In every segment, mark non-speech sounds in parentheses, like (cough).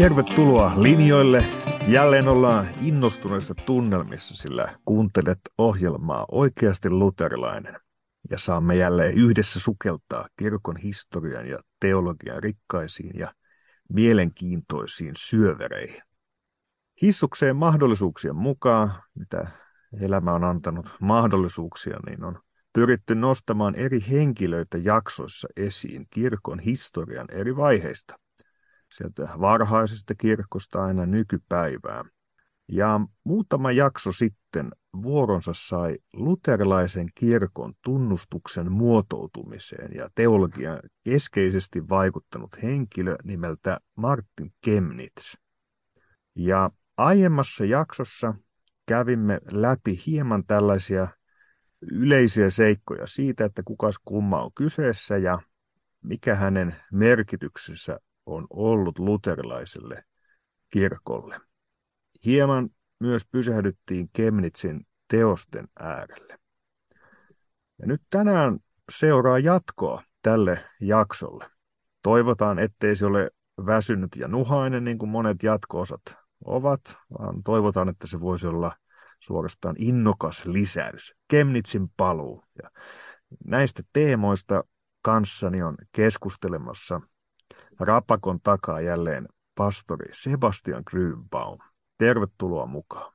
Tervetuloa linjoille. Jälleen ollaan innostuneissa tunnelmissa, sillä kuuntelet ohjelmaa Oikeasti luterilainen. Ja saamme jälleen yhdessä sukeltaa kirkon historian ja teologian rikkaisiin ja mielenkiintoisiin syövereihin. Hissukseen mahdollisuuksien mukaan, mitä elämä on antanut mahdollisuuksia, niin on pyritty nostamaan eri henkilöitä jaksoissa esiin kirkon historian eri vaiheista – sieltä varhaisesta kirkosta aina nykypäivään. Ja muutama jakso sitten vuoronsa sai luterilaisen kirkon tunnustuksen muotoutumiseen ja teologian keskeisesti vaikuttanut henkilö nimeltä Martin Kemnitz. Ja aiemmassa jaksossa kävimme läpi hieman tällaisia yleisiä seikkoja siitä, että kukas kumma on kyseessä ja mikä hänen merkityksensä on ollut luterilaiselle kirkolle. Hieman myös pysähdyttiin Kemnitsin teosten äärelle. Ja nyt tänään seuraa jatkoa tälle jaksolle. Toivotaan, ettei se ole väsynyt ja nuhainen, niin kuin monet jatkoosat ovat, vaan toivotaan, että se voisi olla suorastaan innokas lisäys. Kemnitsin paluu. Ja näistä teemoista kanssani on keskustelemassa Rapakon takaa jälleen pastori Sebastian Grünbaum. Tervetuloa mukaan.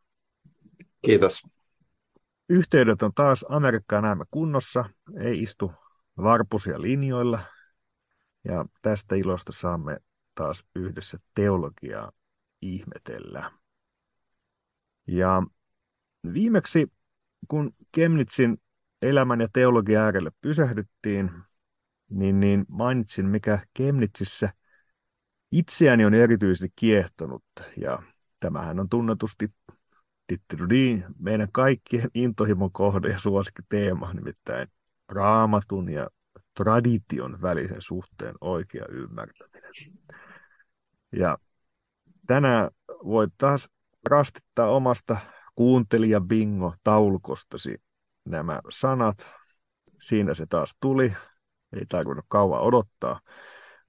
Kiitos. Yhteydet on taas Amerikkaan näemme kunnossa, ei istu varpusia linjoilla. Ja tästä ilosta saamme taas yhdessä teologiaa ihmetellä. Ja viimeksi, kun Kemnitsin elämän ja teologian äärelle pysähdyttiin, niin, niin mainitsin, mikä Kemnitsissä itseäni on erityisesti kiehtonut. Ja tämähän on tunnetusti meidän kaikkien intohimon kohde ja teema, nimittäin raamatun ja tradition välisen suhteen oikea ymmärtäminen. Ja tänään voit taas rastittaa omasta kuuntelija bingo taulukostasi nämä sanat. Siinä se taas tuli ei tarvinnut kauan odottaa.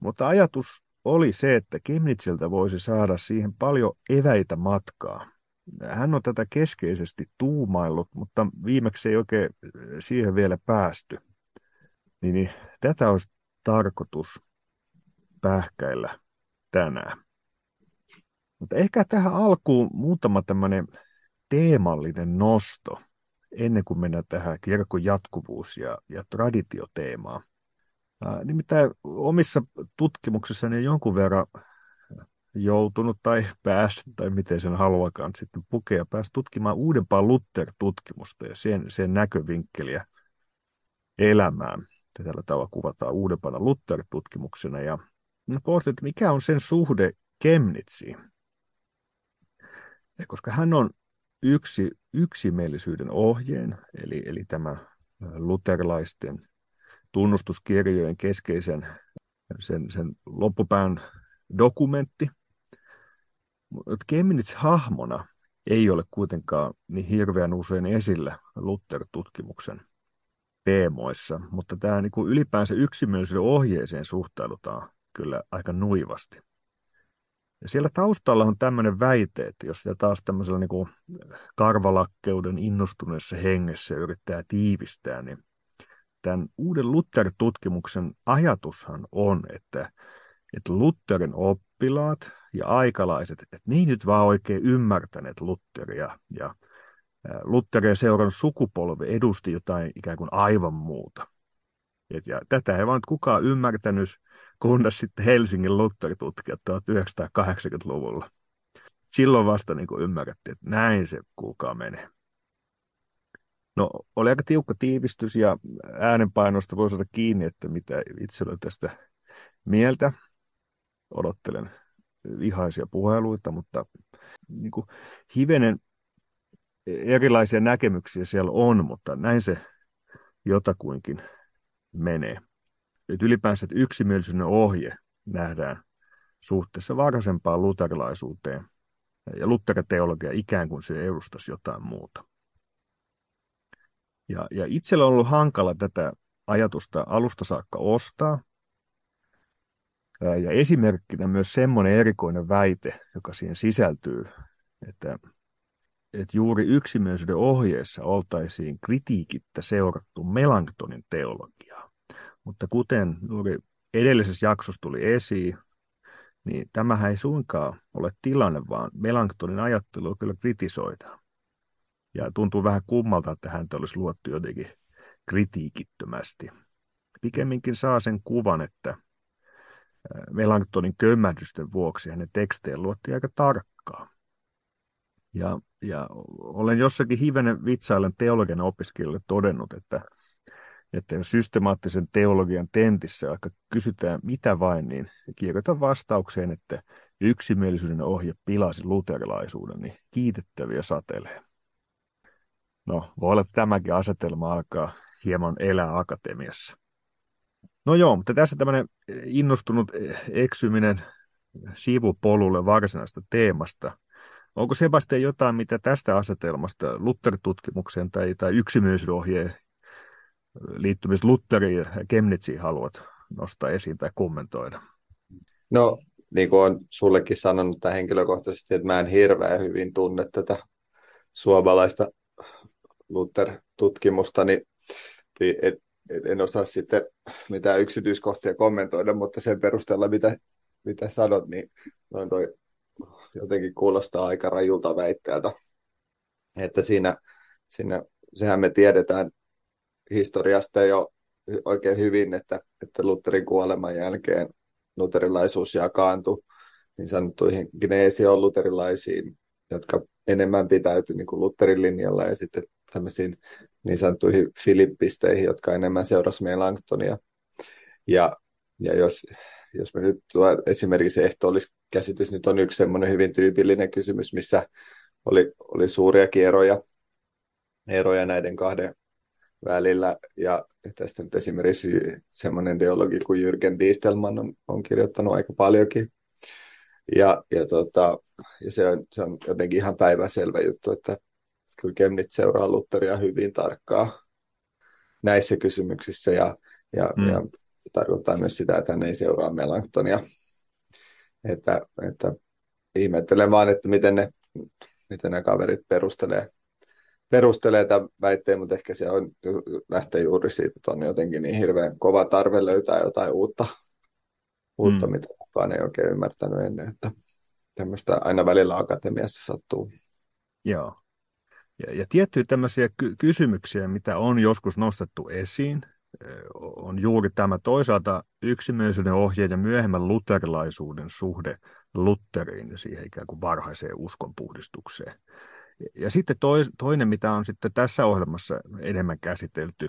Mutta ajatus oli se, että Kemnitsiltä voisi saada siihen paljon eväitä matkaa. Hän on tätä keskeisesti tuumaillut, mutta viimeksi ei oikein siihen vielä päästy. Niin, niin tätä olisi tarkoitus pähkäillä tänään. Mutta ehkä tähän alkuun muutama tämmöinen teemallinen nosto, ennen kuin mennään tähän kirkon jatkuvuus- ja, ja traditioteemaan. Nimittäin omissa tutkimuksissani jonkun verran joutunut tai päässyt, tai miten sen haluakaan sitten pukea, päässyt tutkimaan uudempaa Luther-tutkimusta ja sen, sen näkövinkkeliä elämään. Tällä tavalla kuvataan uudempana Luther-tutkimuksena. Ja pohdin, että mikä on sen suhde Kemnitsiin. Ja koska hän on yksi yksimielisyyden ohjeen, eli, eli tämä luterilaisten tunnustuskirjojen keskeisen sen, sen loppupään dokumentti. Kemnitz hahmona ei ole kuitenkaan niin hirveän usein esillä Luther-tutkimuksen teemoissa, mutta tämä niin kuin ylipäänsä yksimielisyyden ohjeeseen suhtaudutaan kyllä aika nuivasti. Ja siellä taustalla on tämmöinen väite, että jos sitä taas tämmöisellä niin kuin karvalakkeuden innostuneessa hengessä yrittää tiivistää, niin tämän uuden Luther-tutkimuksen ajatushan on, että, että Lutherin oppilaat ja aikalaiset, että ei nyt vaan oikein ymmärtäneet Lutheria ja Lutheria seurannut sukupolvi edusti jotain ikään kuin aivan muuta. Et, ja tätä ei vaan kukaan ymmärtänyt, kunnes sitten Helsingin Luther-tutkijat 1980-luvulla. Silloin vasta niin ymmärrettiin, että näin se kuulkaa menee. No, oli aika tiukka tiivistys ja äänenpainosta voi saada kiinni, että mitä itse olen tästä mieltä. Odottelen vihaisia puheluita, mutta niin kuin hivenen erilaisia näkemyksiä siellä on, mutta näin se jotakuinkin menee. Nyt ylipäänsä että yksimielisyyden ohje nähdään suhteessa varhaisempaan luterilaisuuteen ja luteriteologia ikään kuin se edustaisi jotain muuta. Ja, ja itsellä on ollut hankala tätä ajatusta alusta saakka ostaa, Ja esimerkkinä myös semmoinen erikoinen väite, joka siihen sisältyy, että, että juuri yksimielisyyden ohjeessa oltaisiin kritiikittä seurattu Melanktonin teologiaa. Mutta kuten juuri edellisessä jaksossa tuli esiin, niin tämähän ei suinkaan ole tilanne, vaan Melanktonin ajattelua kyllä kritisoidaan. Ja tuntuu vähän kummalta, että häntä olisi luottu jotenkin kritiikittömästi. Pikemminkin saa sen kuvan, että Melanktonin kömmähdysten vuoksi hänen tekstejä luotti aika tarkkaan. Ja, ja olen jossakin hivenen vitsailen teologian opiskelijalle todennut, että, että jos systemaattisen teologian tentissä vaikka kysytään mitä vain, niin kirjoitan vastaukseen, että yksimielisyyden ohje pilasi luterilaisuuden, niin kiitettäviä satelee. No, voi olla, että tämäkin asetelma alkaa hieman elää akatemiassa. No joo, mutta tässä tämmöinen innostunut eksyminen sivupolulle varsinaista teemasta. Onko Sebastian jotain, mitä tästä asetelmasta Luther-tutkimukseen tai, tai yksimielisyysohjeen liittymis Lutheriin ja Kemnitsiin haluat nostaa esiin tai kommentoida? No, niin kuin olen sullekin sanonut tai henkilökohtaisesti, että mä en hirveän hyvin tunne tätä suomalaista Luther-tutkimusta, niin et, en osaa sitten mitään yksityiskohtia kommentoida, mutta sen perusteella, mitä, mitä sanot, niin noin toi jotenkin kuulostaa aika rajulta väitteeltä. Että siinä, siinä, sehän me tiedetään historiasta jo oikein hyvin, että, että Lutherin kuoleman jälkeen luterilaisuus jakaantui niin sanottuihin Gneesion luterilaisiin, jotka enemmän pitäytyi niin kuin Lutherin linjalla ja sitten tämmöisiin niin sanottuihin filippisteihin, jotka enemmän seurasi Melanktonia. Ja, ja jos, jos me nyt tuo esimerkiksi ehtoolliskäsitys nyt on yksi semmoinen hyvin tyypillinen kysymys, missä oli, oli suuria eroja, eroja näiden kahden välillä. Ja tästä nyt esimerkiksi semmoinen teologi kuin Jürgen Distelman on, on kirjoittanut aika paljonkin. Ja, ja, tota, ja se, on, se on jotenkin ihan päivänselvä juttu, että kyllä Kemnit seuraa Lutheria hyvin tarkkaan näissä kysymyksissä ja, ja, mm. ja tarkoittaa myös sitä, että hän ei seuraa Melanktonia. Että, että ihmettelen vaan, että miten ne, miten ne kaverit perustelee, perustelee tämän väitteen, mutta ehkä se on, lähtee juuri siitä, että on jotenkin niin hirveän kova tarve löytää jotain uutta, uutta mm. mitä kukaan ei oikein ymmärtänyt ennen, että tämmöistä aina välillä akatemiassa sattuu. Joo. Ja, ja tiettyjä tämmöisiä ky- kysymyksiä, mitä on joskus nostettu esiin, on juuri tämä toisaalta yksimielisyyden ohje ja myöhemmän luterilaisuuden suhde Lutteriin ja siihen ikään kuin varhaiseen uskonpuhdistukseen. Ja sitten toinen, mitä on sitten tässä ohjelmassa enemmän käsitelty,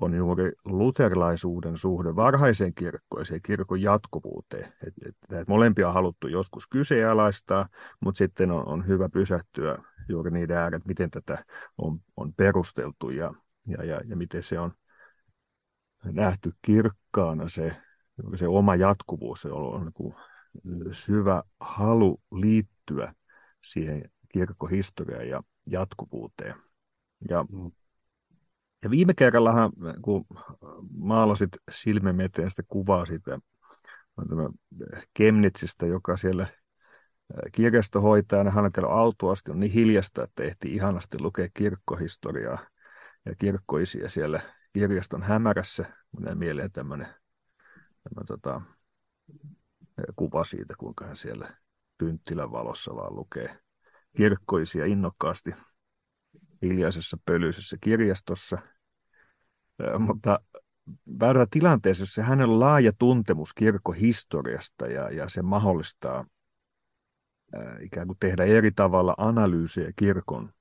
on juuri luterilaisuuden suhde varhaiseen kirkkoon ja siihen kirkon jatkuvuuteen. Et, et, et molempia on haluttu joskus kyseenalaistaa, mutta sitten on, on hyvä pysähtyä juuri niiden ääret, miten tätä on, on perusteltu ja, ja, ja, ja miten se on nähty kirkkaana se, se oma jatkuvuus, se on niin kuin syvä halu liittyä siihen kirkkohistoriaan ja jatkuvuuteen. Ja mm. Ja viime kerrallahan, kun maalasit silmemme eteen sitä kuvaa siitä Kemnitsistä, joka siellä kirjastohoitajana hän on autuasti on niin hiljasta, että ehti ihanasti lukea kirkkohistoriaa ja kirkkoisia siellä kirjaston hämärässä. Menee mieleen tämmöinen tämä, tota, kuva siitä, kuinka hän siellä kynttilän valossa vaan lukee kirkkoisia innokkaasti hiljaisessa pölyisessä kirjastossa. Mutta väärä tilanteessa, jossa hänellä on laaja tuntemus kirkkohistoriasta ja, ja se mahdollistaa ää, ikään kuin tehdä eri tavalla analyysiä kirkon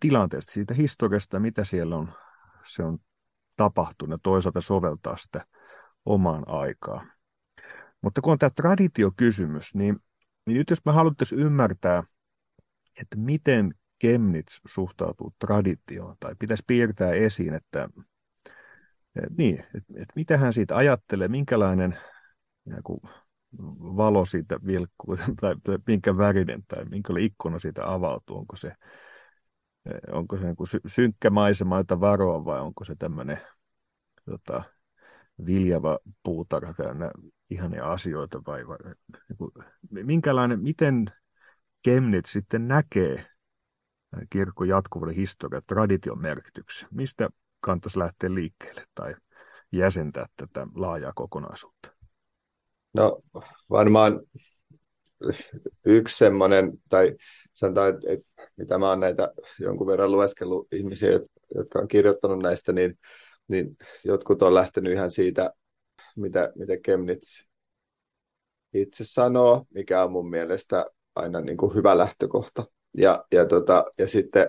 tilanteesta, siitä historiasta, mitä siellä on, se on tapahtunut ja toisaalta soveltaa sitä omaan aikaan. Mutta kun on tämä traditiokysymys, niin, niin nyt jos me haluttaisiin ymmärtää, että miten Kemnitz suhtautuu traditioon, tai pitäisi piirtää esiin, että et, niin, että et mitä hän siitä ajattelee, minkälainen joku valo siitä vilkkuu, (laughs) tai, tai minkä värinen, tai minkälainen ikkuna siitä avautuu, onko se, onko se niin synkkä maisema, jota varoa, vai onko se tämmöinen tota, viljava puutarha täynnä ihania asioita vai, vai niin minkälainen, miten Kemnit sitten näkee kirkon jatkuvuuden historia, tradition merkityksen? Mistä kannattaisi lähteä liikkeelle tai jäsentää tätä laajaa kokonaisuutta? No varmaan yksi semmoinen, tai sanotaan, että, että mitä mä oon näitä jonkun verran lueskellut ihmisiä, jotka on kirjoittanut näistä, niin, niin jotkut on lähtenyt ihan siitä, mitä, mitä Kemnitz itse sanoo, mikä on mun mielestä aina niin kuin hyvä lähtökohta. Ja, ja, tota, ja sitten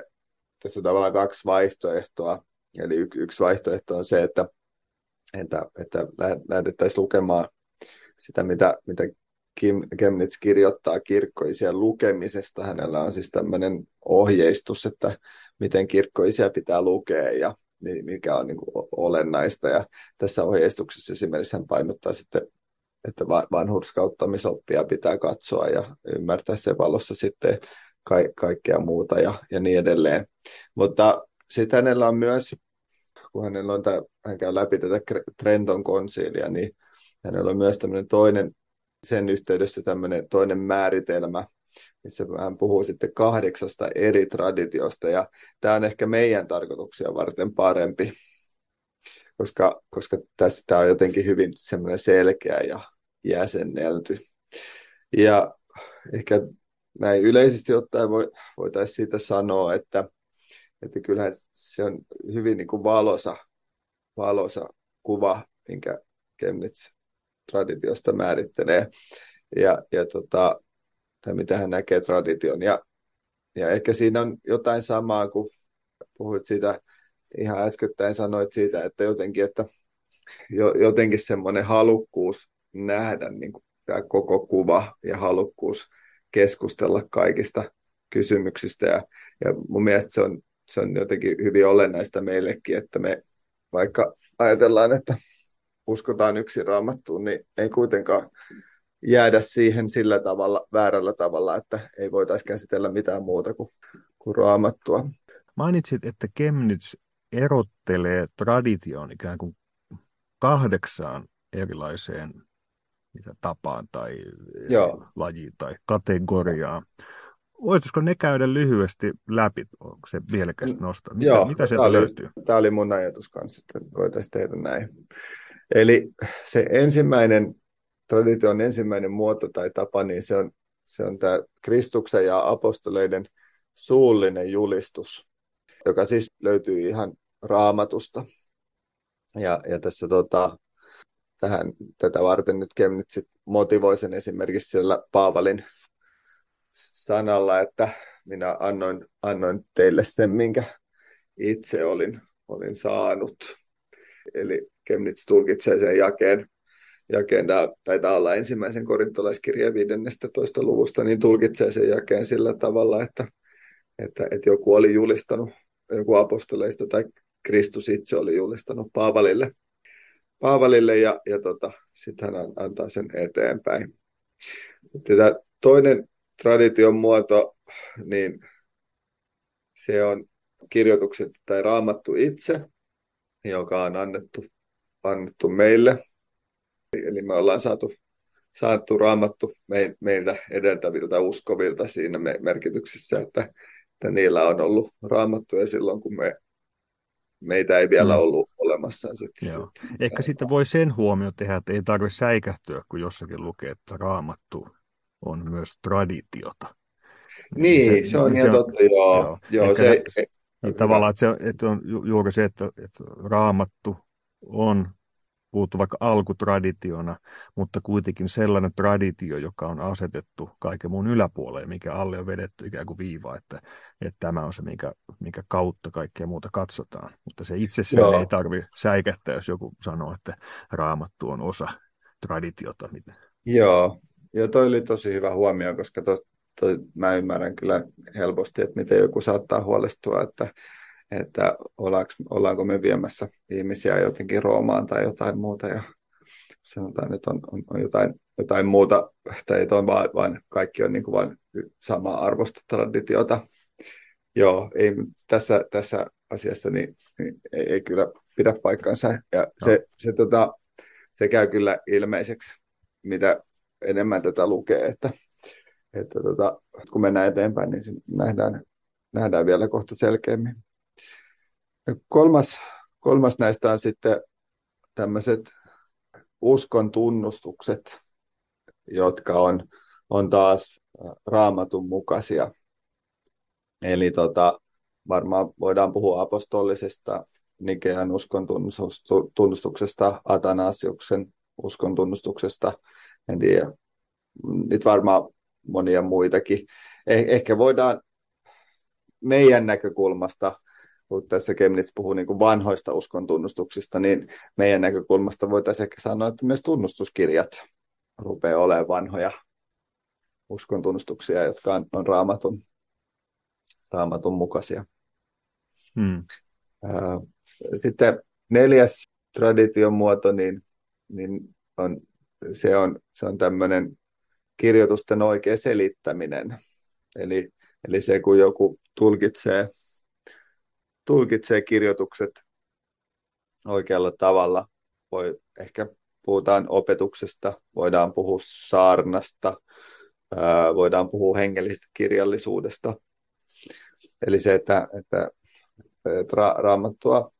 tässä on tavallaan kaksi vaihtoehtoa. Eli y- yksi vaihtoehto on se, että, että, että lähdettäisiin lukemaan sitä, mitä, mitä Kim, Kemnitz kirjoittaa kirkkoisien lukemisesta. Hänellä on siis tämmöinen ohjeistus, että miten kirkkoisia pitää lukea ja mikä on niin kuin olennaista. Ja tässä ohjeistuksessa esimerkiksi hän painottaa sitten, että vanhurskauttamisoppia pitää katsoa ja ymmärtää sen valossa sitten ka- kaikkea muuta ja, ja niin edelleen. Mutta sitten hänellä on myös, kun hänellä on tämä, hän käy läpi tätä Trenton konsiilia, niin hänellä on myös tämmöinen toinen, sen yhteydessä tämmöinen toinen määritelmä, missä hän puhuu sitten kahdeksasta eri traditiosta, ja tämä on ehkä meidän tarkoituksia varten parempi, koska, koska tässä tämä on jotenkin hyvin semmoinen selkeä ja jäsennelty. Ja ehkä näin yleisesti ottaen voitaisiin siitä sanoa, että, että kyllähän se on hyvin niin kuin valosa, valosa kuva, minkä Kemnitz traditiosta määrittelee, ja, ja tota, tai mitä hän näkee tradition. Ja, ja ehkä siinä on jotain samaa, kun puhuit siitä, ihan äskettäin sanoit siitä, että jotenkin, että jotenkin semmoinen halukkuus nähdä niin kuin tämä koko kuva ja halukkuus keskustella kaikista kysymyksistä. Ja, ja mun mielestä se on, se on jotenkin hyvin olennaista meillekin, että me vaikka ajatellaan, että uskotaan yksi raamattuun, niin ei kuitenkaan jäädä siihen sillä tavalla, väärällä tavalla, että ei voitaisiin käsitellä mitään muuta kuin, kuin raamattua. Mainitsit, että Kemnitz erottelee tradition ikään kuin kahdeksaan erilaiseen mitä tapaan tai Joo. lajiin tai kategoriaan. Voisitko ne käydä lyhyesti läpi? Onko se mielekästä mm, nostaa? Mitä, Joo, mitä sieltä tämä löytyy? Oli, tämä oli mun ajatus kanssa, että voitaisiin tehdä näin. Eli se ensimmäinen, tradition ensimmäinen muoto tai tapa, niin se on, se on tämä Kristuksen ja apostoleiden suullinen julistus, joka siis löytyy ihan raamatusta. Ja, ja tässä tota, tähän, tätä varten nyt Kemnitsit motivoi sen esimerkiksi siellä Paavalin sanalla, että minä annoin, annoin teille sen, minkä itse olin, olin saanut. Eli Kemnitz tulkitsee sen jakeen, jakeen tämä taitaa olla ensimmäisen korintolaiskirjeen 15. luvusta, niin tulkitsee sen jakeen sillä tavalla, että, että, että joku oli julistanut, joku apostoleista tai Kristus itse oli julistanut Paavalille Paavalille ja, ja tota, sitten hän antaa sen eteenpäin. Tämä toinen tradition muoto, niin se on kirjoitukset tai raamattu itse, joka on annettu, annettu meille. Eli me ollaan saatu, saatu raamattu meiltä edeltäviltä uskovilta siinä merkityksessä, että, että niillä on ollut raamattuja silloin, kun me meitä ei vielä mm. ollut olemassa. Sitten, Joo. Ehkä sitten voi sen huomio tehdä, että ei tarvitse säikähtyä, kun jossakin lukee, että raamattu on myös traditiota. Niin, se, se on ihan se, totta, joo. joo. joo se, se, tavallaan, että, se, että on juuri se, että, että raamattu on puhuttu vaikka alkutraditiona, mutta kuitenkin sellainen traditio, joka on asetettu kaiken muun yläpuolelle, mikä alle on vedetty ikään kuin viiva, että, että tämä on se, minkä, minkä kautta kaikkea muuta katsotaan. Mutta se itsessään ei tarvi säikähtää, jos joku sanoo, että raamattu on osa traditiota. Joo, ja toi oli tosi hyvä huomio, koska to, to, mä ymmärrän kyllä helposti, että miten joku saattaa huolestua, että että ollaanko, ollaanko me viemässä ihmisiä jotenkin Roomaan tai jotain muuta ja sanotaan, että on, on, on jotain, jotain muuta, tai että on vaan, vaan kaikki on niin kuin vain samaa arvosta traditiota. Joo, ei, tässä, tässä asiassa niin, niin ei, ei, kyllä pidä paikkansa. Ja se, no. se, tota, se käy kyllä ilmeiseksi mitä enemmän tätä lukee, että, että tota, kun mennään eteenpäin, niin nähdään, nähdään vielä kohta selkeämmin. Kolmas, kolmas näistä on sitten tämmöiset uskon tunnustukset, jotka on, on taas raamatun mukaisia. Eli tota, varmaan voidaan puhua apostollisesta Nikean uskon tunnustuksesta, Atanasiuksen uskon tunnustuksesta, en tiedä, nyt varmaan monia muitakin. Eh, ehkä voidaan meidän näkökulmasta, kun tässä Kemnitz puhuu niin kuin vanhoista uskontunnustuksista, niin meidän näkökulmasta voitaisiin ehkä sanoa, että myös tunnustuskirjat rupeaa olemaan vanhoja uskontunnustuksia, jotka on, on raamatun, raamatun mukaisia. Hmm. Sitten neljäs tradition muoto, niin, niin on, se on, se on tämmöinen kirjoitusten oikea selittäminen. Eli, eli se, kun joku tulkitsee, tulkitsee kirjoitukset oikealla tavalla, voi ehkä puhutaan opetuksesta, voidaan puhua saarnasta, voidaan puhua hengellisestä kirjallisuudesta. Eli se, että, että, että ra- raamattua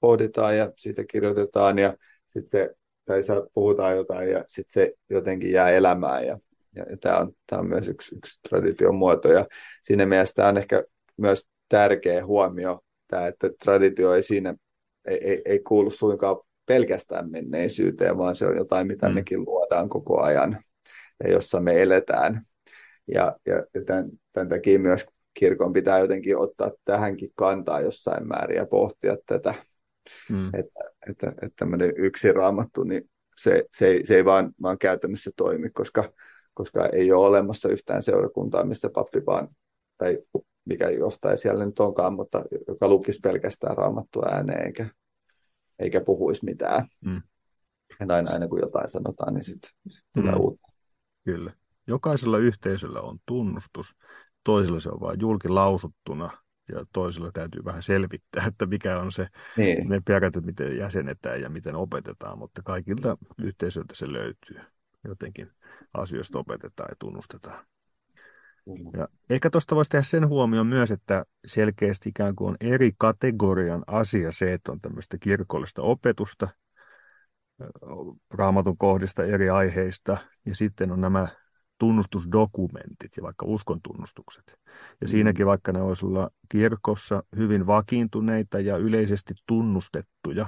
pohditaan ja siitä kirjoitetaan ja sitten se, tai puhutaan jotain ja sitten se jotenkin jää elämään ja, ja, ja tämä on, on myös yksi, yksi tradition muoto ja siinä mielessä tämä on ehkä myös tärkeä huomio, tämä, että traditio ei siinä ei, ei, ei kuulu suinkaan pelkästään menneisyyteen, vaan se on jotain, mitä mm. mekin luodaan koko ajan ja jossa me eletään. Ja, ja, ja tämän, tämän takia myös kirkon pitää jotenkin ottaa tähänkin kantaa jossain määrin ja pohtia tätä, mm. että, että, että tämmöinen yksi raamattu, niin se, se, ei, se ei vaan, vaan käytännössä toimi, koska, koska ei ole olemassa yhtään seurakuntaa, missä pappi vaan, tai mikä johtaa siellä nyt onkaan, mutta joka lukisi pelkästään raamattua ääneen, eikä, eikä puhuisi mitään. Mm. Ja aina, aina kun jotain sanotaan, niin sitten sit tulee mm. uutta. Kyllä. Jokaisella yhteisöllä on tunnustus, toisella se on vain julkilausuttuna ja toisella täytyy vähän selvittää, (laughs) että mikä on se, niin. ne periaatteet, miten jäsenetään ja miten opetetaan, mutta kaikilta yhteisöiltä se löytyy. Jotenkin asioista opetetaan ja tunnustetaan. Mm. Ja ehkä tuosta voisi tehdä sen huomioon myös, että selkeästi ikään kuin on eri kategorian asia se, että on tämmöistä kirkollista opetusta, raamatun kohdista eri aiheista, ja sitten on nämä tunnustusdokumentit ja vaikka uskon tunnustukset. Ja mm. siinäkin vaikka ne olisi olla kirkossa hyvin vakiintuneita ja yleisesti tunnustettuja,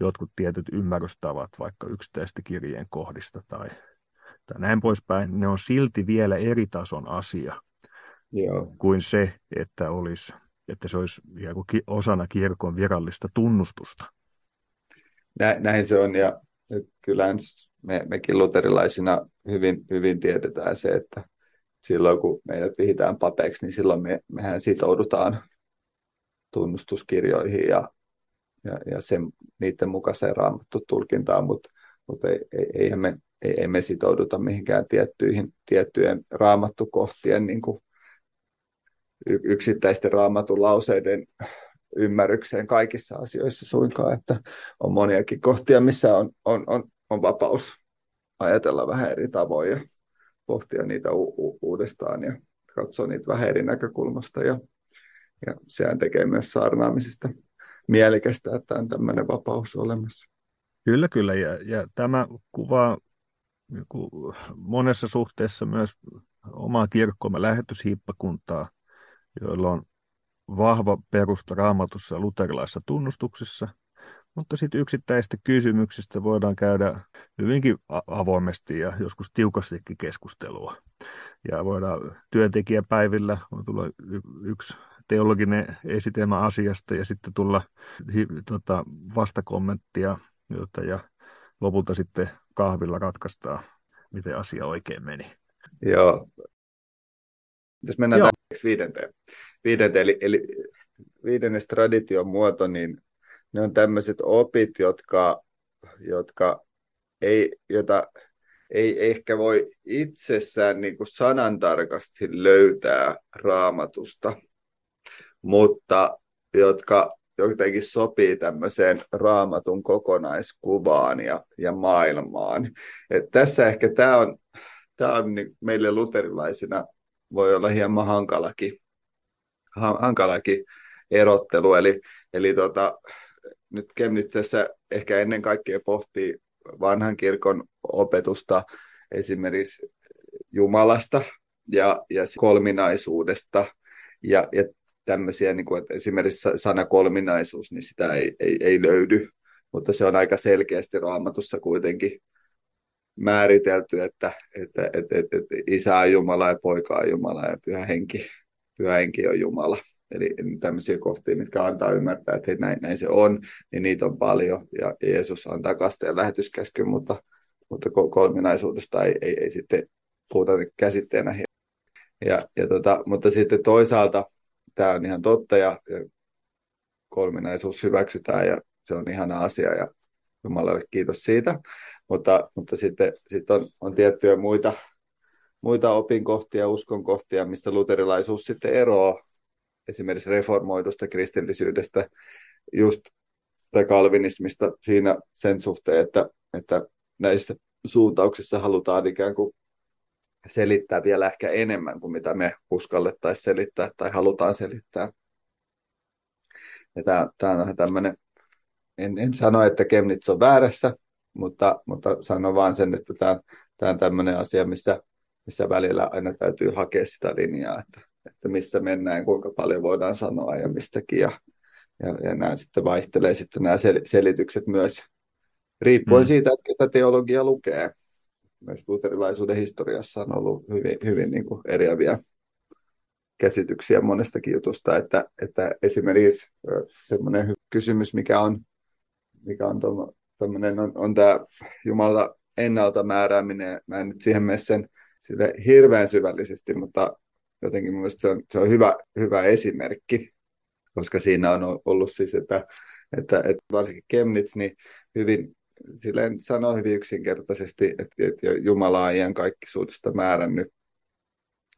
jotkut tietyt ymmärrystavat vaikka yksittäistä kirjeen kohdista tai tai näin poispäin, ne on silti vielä eri tason asia Joo. kuin se, että, olisi, että se olisi osana kirkon virallista tunnustusta. Nä, näin se on, ja kyllä me, mekin luterilaisina hyvin, hyvin tiedetään se, että silloin kun meidät vihitään papeiksi, niin silloin me, mehän sitoudutaan tunnustuskirjoihin ja, ja, ja sen, niiden mukaiseen raamattu tulkintaan, mutta, mutta ei, ei, eihän me ei, ei me sitouduta mihinkään tiettyihin, tiettyjen raamattukohtien niin kuin yksittäisten raamatun lauseiden ymmärrykseen kaikissa asioissa suinkaan, että on moniakin kohtia, missä on, on, on, on vapaus ajatella vähän eri tavoin ja pohtia niitä u- u- uudestaan ja katsoa niitä vähän eri näkökulmasta ja, ja sehän tekee myös saarnaamisesta mielekästä, että on tämmöinen vapaus olemassa. Kyllä, kyllä. Ja, ja tämä kuvaa monessa suhteessa myös omaa kirkkoamme lähetyshiippakuntaa, joilla on vahva perusta raamatussa ja luterilaisessa tunnustuksessa, mutta sitten yksittäisistä kysymyksistä voidaan käydä hyvinkin avoimesti ja joskus tiukastikin keskustelua. Ja voidaan työntekijäpäivillä on tulla yksi teologinen esitelmä asiasta ja sitten tulla tota, vastakommenttia ja lopulta sitten kahvilla ratkaistaan, miten asia oikein meni. Joo. Jos mennään Joo. viidenteen, viidenteen eli, eli viidennes tradition muoto, niin ne on tämmöiset opit, jotka, jotka ei, jota ei ehkä voi itsessään niin kuin sanantarkasti löytää raamatusta, mutta jotka, jotenkin sopii tämmöiseen raamatun kokonaiskuvaan ja, ja maailmaan. Et tässä ehkä tämä on, tää on niin meille luterilaisina voi olla hieman hankalakin, hankalakin erottelu. Eli, eli tota, nyt Kemnitsessä ehkä ennen kaikkea pohtii vanhan kirkon opetusta esimerkiksi Jumalasta ja, ja kolminaisuudesta ja, ja tämmöisiä, niin kuin, että esimerkiksi sana kolminaisuus, niin sitä ei, ei, ei löydy, mutta se on aika selkeästi raamatussa kuitenkin määritelty, että, että, että, että, että isä on Jumala ja poika on Jumala ja pyhä henki, pyhä henki on Jumala. Eli tämmöisiä kohtia, mitkä antaa ymmärtää, että näin, näin se on, niin niitä on paljon. Ja Jeesus antaa kasteen lähetyskäskyn, mutta, mutta kolminaisuudesta ei, ei, ei sitten puhuta käsitteenä. Ja, ja tota, mutta sitten toisaalta tämä on ihan totta ja, ja kolminaisuus hyväksytään ja se on ihana asia ja Jumalalle kiitos siitä. Mutta, mutta sitten, sitten on, on tiettyjä muita, muita opinkohtia, uskonkohtia, missä luterilaisuus sitten eroaa esimerkiksi reformoidusta kristillisyydestä just tai kalvinismista siinä sen suhteen, että, että näissä suuntauksissa halutaan ikään kuin selittää vielä ehkä enemmän kuin mitä me uskallettaisiin selittää tai halutaan selittää. Ja tämä, on tämmöinen, en, en sano, että Kemnitz on väärässä, mutta, mutta sanon vaan sen, että tämä, tämä on tämmöinen asia, missä, missä välillä aina täytyy hakea sitä linjaa, että, että missä mennään, kuinka paljon voidaan sanoa ja mistäkin. Ja, ja, ja nämä sitten vaihtelee sitten nämä sel, selitykset myös riippuen mm. siitä, että ketä teologia lukee myös luterilaisuuden historiassa on ollut hyvin, hyvin niin kuin eriäviä käsityksiä monestakin jutusta, että, että esimerkiksi semmoinen kysymys, mikä on, mikä on, on, on tämä Jumala ennalta määrääminen, mä en nyt siihen mene sen sille hirveän syvällisesti, mutta jotenkin mielestäni se on, se on hyvä, hyvä esimerkki, koska siinä on ollut siis, että, että, että varsinkin Chemnitz niin hyvin silleen sanoo hyvin yksinkertaisesti, että, että Jumala on iän kaikkisuudesta määrännyt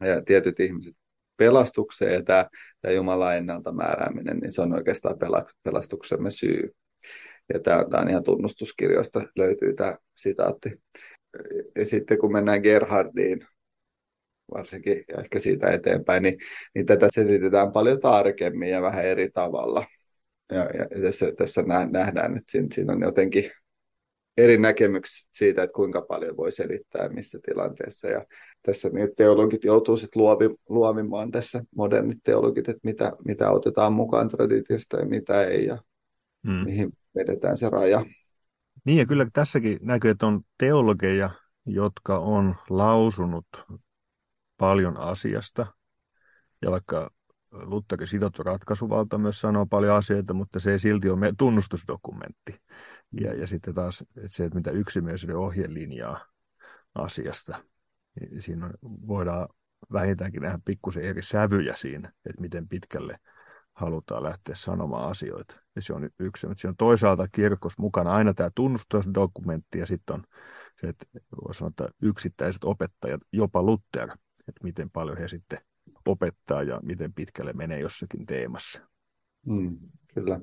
ja tietyt ihmiset pelastukseen ja tämä, tämä Jumalan ennalta määrääminen, niin se on oikeastaan pelastuksemme syy. Ja tämä, tämä on ihan tunnustuskirjoista löytyy tämä sitaatti. Ja sitten kun mennään Gerhardiin, varsinkin ja ehkä siitä eteenpäin, niin, niin tätä selitetään paljon tarkemmin ja vähän eri tavalla. Ja, ja tässä, tässä nähdään, että siinä, siinä on jotenkin eri näkemyksiä siitä, että kuinka paljon voi selittää missä tilanteessa. Ja tässä niin teologit joutuu sitten luovi, luovimaan tässä, modernit teologit, että mitä, mitä otetaan mukaan traditiosta ja mitä ei, ja hmm. mihin vedetään se raja. Niin ja kyllä tässäkin näkyy, että on teologeja, jotka on lausunut paljon asiasta. Ja vaikka Lutherin sidottu ratkaisuvalta myös sanoo paljon asioita, mutta se ei silti ole meidän tunnustusdokumentti. Ja, ja sitten taas että se, että mitä yksimielisyyden ohje linjaa asiasta, niin siinä voidaan vähintäänkin nähdä pikkusen eri sävyjä siinä, että miten pitkälle halutaan lähteä sanomaan asioita. Ja se on yksi, mutta siinä on toisaalta kirkos mukana aina tämä tunnustusdokumentti ja sitten on se, että voi sanoa, että yksittäiset opettajat, jopa Luther, että miten paljon he sitten opettaa ja miten pitkälle menee jossakin teemassa. Mm, kyllä,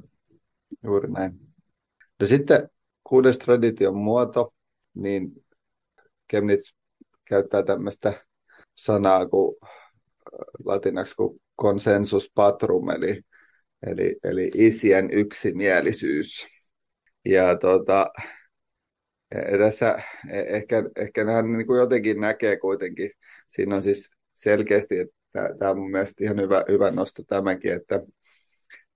juuri näin. No sitten kuudes tradition muoto, niin Kemnitz käyttää tämmöistä sanaa kuin äh, latinaksi kuin consensus patrum, eli, eli, eli isien yksimielisyys. Ja tota, ja tässä e, ehkä, ehkä nämä niin kuin jotenkin näkee kuitenkin, siinä on siis selkeästi, että tämä on mun mielestä ihan hyvä, hyvä nosto tämäkin, että,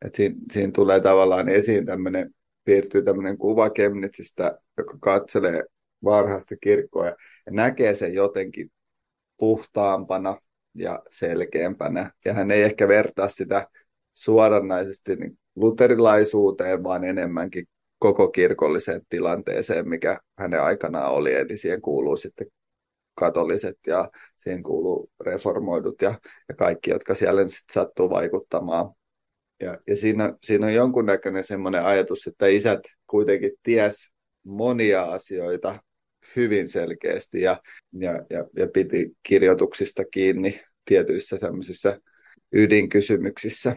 että siinä, siinä tulee tavallaan esiin tämmöinen piirtyy tämmöinen kuva Kemnitsistä, joka katselee varhaista kirkkoa ja näkee sen jotenkin puhtaampana ja selkeämpänä. Ja hän ei ehkä vertaa sitä suoranaisesti niin luterilaisuuteen, vaan enemmänkin koko kirkolliseen tilanteeseen, mikä hänen aikanaan oli. Eli siihen kuuluu sitten katoliset ja siihen kuuluu reformoidut ja, ja kaikki, jotka siellä nyt sitten sattuu vaikuttamaan ja, ja siinä, siinä on jonkunnäköinen semmoinen ajatus, että isät kuitenkin ties monia asioita hyvin selkeästi ja, ja, ja, ja piti kirjoituksista kiinni tietyissä semmoisissa ydinkysymyksissä.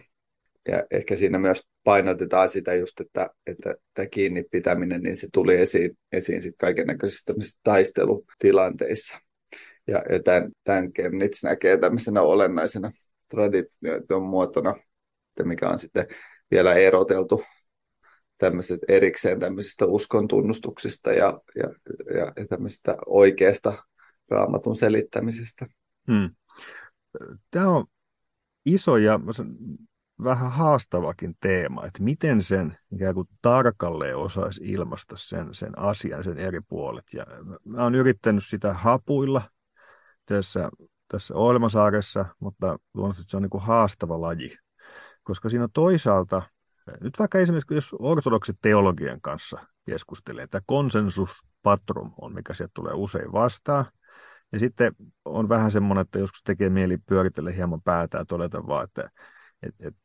ja ehkä siinä myös painotetaan sitä just, että, että tämä kiinni pitäminen, niin se tuli esiin, esiin sitten kaiken näköisissä taistelutilanteissa. Ja, ja tämän, tämän Kemnitz näkee tämmöisenä olennaisena tradition muotona, mikä on sitten vielä eroteltu tämmöiset erikseen tämmöisistä uskon tunnustuksista ja, ja, ja, ja tämmöisistä oikeasta raamatun selittämisestä. Hmm. Tämä on iso ja vähän haastavakin teema, että miten sen ikään kuin tarkalleen osaisi ilmaista sen, sen asian, sen eri puolet. Ja mä oon yrittänyt sitä hapuilla tässä, tässä Oilmasaaressa, mutta luonnollisesti se on niin kuin haastava laji, koska siinä on toisaalta, nyt vaikka esimerkiksi jos ortodoksit teologian kanssa keskustelee, tämä konsensus patrum on, mikä sieltä tulee usein vastaan, ja sitten on vähän semmoinen, että joskus tekee mieli pyöritellä hieman päätä ja todeta vaan, että et, et,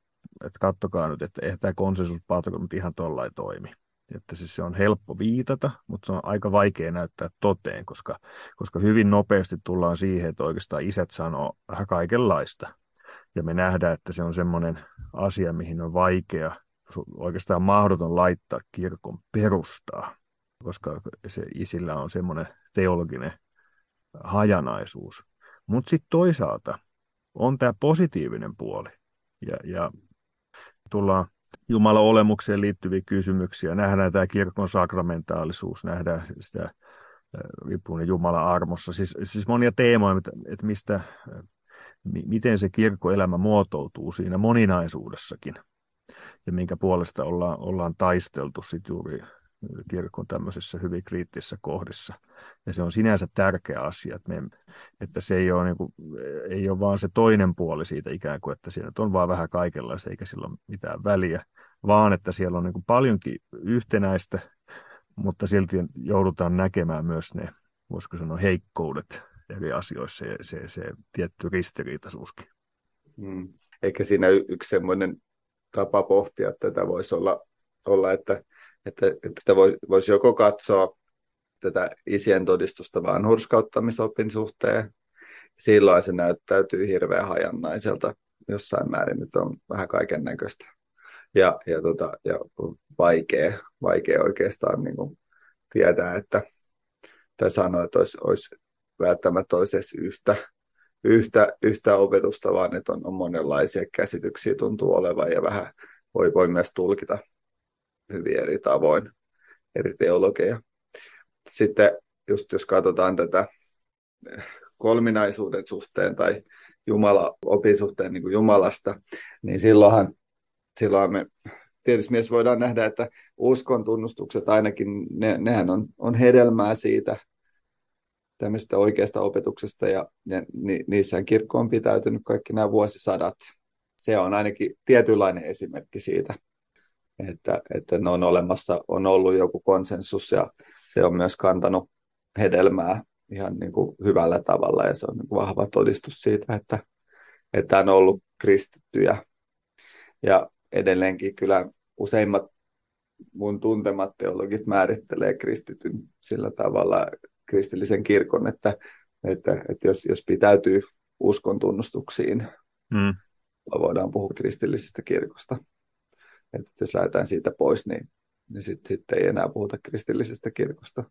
et kattokaa nyt, että eihän tämä konsensuspatron nyt ihan tollain toimi. Että siis se on helppo viitata, mutta se on aika vaikea näyttää toteen, koska, koska hyvin nopeasti tullaan siihen, että oikeastaan isät sanoo kaikenlaista. Ja me nähdään, että se on semmoinen asia, mihin on vaikea, oikeastaan mahdoton laittaa kirkon perustaa, koska se isillä on semmoinen teologinen hajanaisuus. Mutta sitten toisaalta on tämä positiivinen puoli. Ja, ja tullaan Jumalan olemukseen liittyviä kysymyksiä. Nähdään tämä kirkon sakramentaalisuus, nähdään sitä riippuen Jumalan armossa. Siis, siis monia teemoja, että mistä, miten se kirkkoelämä muotoutuu siinä moninaisuudessakin ja minkä puolesta ollaan, ollaan taisteltu sit juuri kirkon tämmöisessä hyvin kriittisessä kohdissa. Ja se on sinänsä tärkeä asia, että, me, että se ei ole, niin kuin, ei ole vaan se toinen puoli siitä ikään kuin, että siinä on vaan vähän kaikenlaista eikä sillä ole mitään väliä, vaan että siellä on niin kuin paljonkin yhtenäistä, mutta silti joudutaan näkemään myös ne, voisiko sanoa, heikkoudet eri asioissa ja se, se tietty ristiriitaisuuskin. Hmm. Eikä siinä yksi semmoinen tapa pohtia tätä voisi olla, olla että että, että voisi vois joko katsoa tätä isien todistusta vanhurskauttamisopin suhteen, silloin se näyttäytyy hirveän hajannaiselta jossain määrin, nyt on vähän kaiken näköistä. Ja, ja, tota, ja vaikea, vaikea oikeastaan niin kuin tietää, että tai sanoa, että olisi, olisi välttämättä olisi edes yhtä, yhtä, yhtä opetusta, vaan että on, on monenlaisia käsityksiä tuntuu olevan ja vähän voi, voi myös tulkita hyvin eri tavoin eri teologeja. Sitten just jos katsotaan tätä kolminaisuuden suhteen tai Jumala, opin suhteen niin kuin Jumalasta, niin silloinhan, silloin me tietysti mies voidaan nähdä, että uskon tunnustukset ainakin, ne, nehän on, on hedelmää siitä tämmöisestä oikeasta opetuksesta ja, ja ni, niissä kirkko on pitäytynyt kaikki nämä vuosisadat. Se on ainakin tietynlainen esimerkki siitä että, että ne on olemassa, on ollut joku konsensus ja se on myös kantanut hedelmää ihan niin kuin hyvällä tavalla ja se on niin kuin vahva todistus siitä, että, että on ollut kristittyjä. Ja edelleenkin kyllä useimmat mun tuntemat teologit määrittelee kristityn sillä tavalla kristillisen kirkon, että, että, että jos, jos pitäytyy uskon tunnustuksiin, mm. voidaan puhua kristillisestä kirkosta. Että jos lähdetään siitä pois, niin, niin sitten sit ei enää puhuta kristillisestä kirkosta.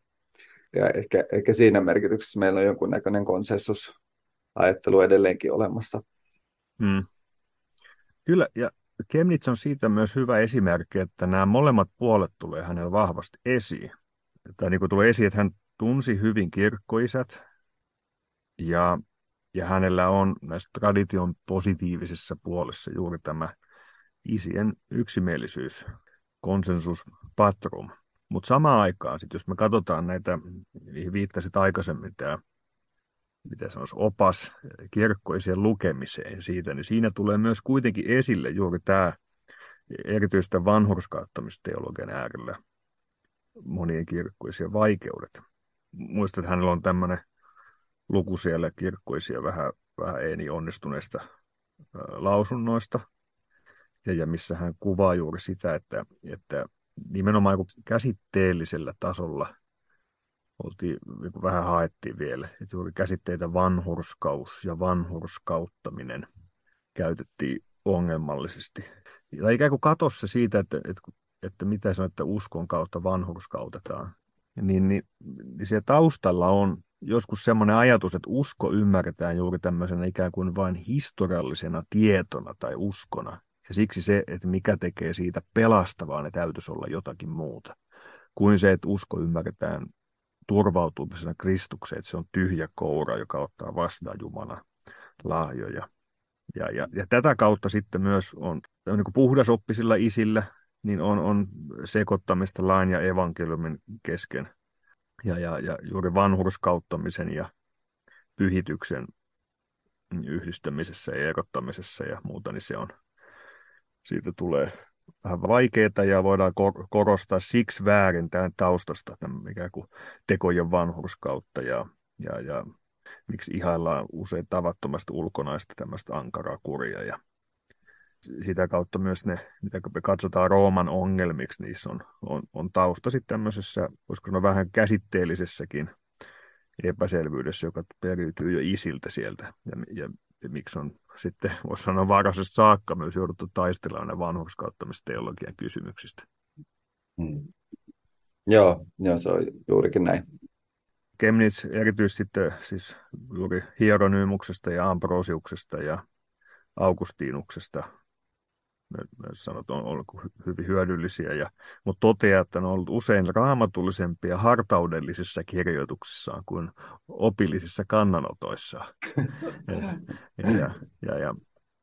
Ja ehkä, ehkä siinä merkityksessä meillä on jonkunnäköinen konsensusajattelu edelleenkin olemassa. Hmm. Kyllä, ja Kemnitz on siitä myös hyvä esimerkki, että nämä molemmat puolet tulee hänellä vahvasti esiin. Tai niin kuin tulee esiin, että hän tunsi hyvin kirkkoisät, ja, ja hänellä on näissä tradition positiivisessa puolessa juuri tämä isien yksimielisyys, konsensus patrum. Mutta samaan aikaan, sit jos me katsotaan näitä, niihin viittasit aikaisemmin, tämä, mitä se olisi, opas kirkkoisien lukemiseen siitä, niin siinä tulee myös kuitenkin esille juuri tämä erityistä vanhurskauttamisteologian äärellä monien kirkkoisia vaikeudet. Muistat, että hänellä on tämmöinen luku siellä kirkkoisia vähän, vähän ei niin onnistuneista lausunnoista, ja, ja missä hän kuvaa juuri sitä, että, että nimenomaan käsitteellisellä tasolla oltiin, niin vähän haettiin vielä, että juuri käsitteitä vanhurskaus ja vanhurskauttaminen käytettiin ongelmallisesti. tai ikään kuin katossa siitä, että, että, että mitä se on, että uskon kautta vanhurskautetaan, niin, niin, niin siellä taustalla on joskus semmoinen ajatus, että usko ymmärretään juuri tämmöisenä ikään kuin vain historiallisena tietona tai uskona. Ja siksi se, että mikä tekee siitä pelastavaa, ne täytyisi olla jotakin muuta. Kuin se, että usko ymmärretään turvautumisena Kristukseen, että se on tyhjä koura, joka ottaa vastaan Jumalan lahjoja. Ja, ja, ja tätä kautta sitten myös on niin kuin puhdasoppisilla isillä, niin on, on sekoittamista lain ja evankeliumin kesken. Ja, ja, ja juuri vanhurskauttamisen ja pyhityksen yhdistämisessä ja erottamisessa ja muuta, niin se on, siitä tulee vähän vaikeaa ja voidaan korostaa siksi väärin tämän taustasta tämän ikään kuin tekojen vanhurskautta ja, ja, ja miksi ihaillaan usein tavattomasta ulkonaista tämmöistä ankaraa kuria ja sitä kautta myös ne, mitä me katsotaan Rooman ongelmiksi, niissä on, on, on tausta sitten tämmöisessä, voisiko sanoa vähän käsitteellisessäkin epäselvyydessä, joka periytyy jo isiltä sieltä ja, ja, ja miksi on sitten, voisi sanoa varhaisesta saakka myös jouduttu taistelemaan ne vanhurskauttamisteologian kysymyksistä. Hmm. Joo, joo, se on juurikin näin. Kemnitz erityisesti sitten siis juuri hieronyymuksesta ja ambrosiuksesta ja augustiinuksesta myös sanot, on ollut hyvin hyödyllisiä, ja, mutta toteaa, että ne on ollut usein raamatullisempia hartaudellisissa kirjoituksissaan kuin opillisissa kannanotoissa. (laughs) ja, ja, ja, ja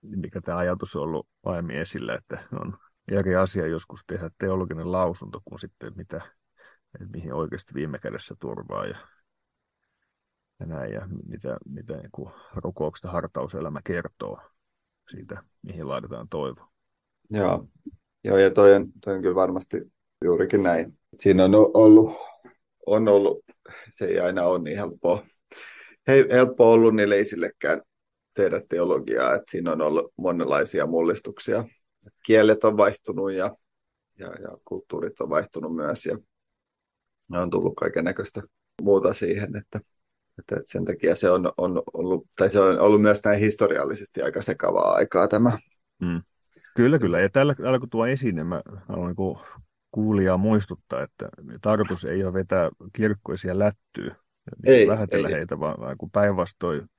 mikä tämä ajatus on ollut aiemmin esillä, että on eri asia joskus tehdä teologinen lausunto kuin sitten mitä, että mihin oikeasti viime kädessä turvaa ja, ja näin, ja mitä, mitä niin rukouksesta hartauselämä kertoo siitä, mihin laitetaan toivo. Joo, Joo ja toi on, toi on kyllä varmasti juurikin näin. Siinä on ollut, on ollut, se ei aina ole niin helppoa, Hei, helppo ollut niille isillekään tehdä teologiaa, että siinä on ollut monenlaisia mullistuksia. Kielet on vaihtunut ja, ja, ja kulttuurit on vaihtunut myös ja ne on tullut kaiken näköistä muuta siihen, että, että sen takia se on, on ollut, tai se on ollut myös näin historiallisesti aika sekavaa aikaa tämä. Mm. Kyllä, kyllä. Ja tällä, tällä kun tuo esiin, niin mä haluan niin kuulijaa muistuttaa, että tarkoitus ei ole vetää kirkkoisia lättyä, ei, vähätellä ei. heitä, vaan, vaan kun päinvastoin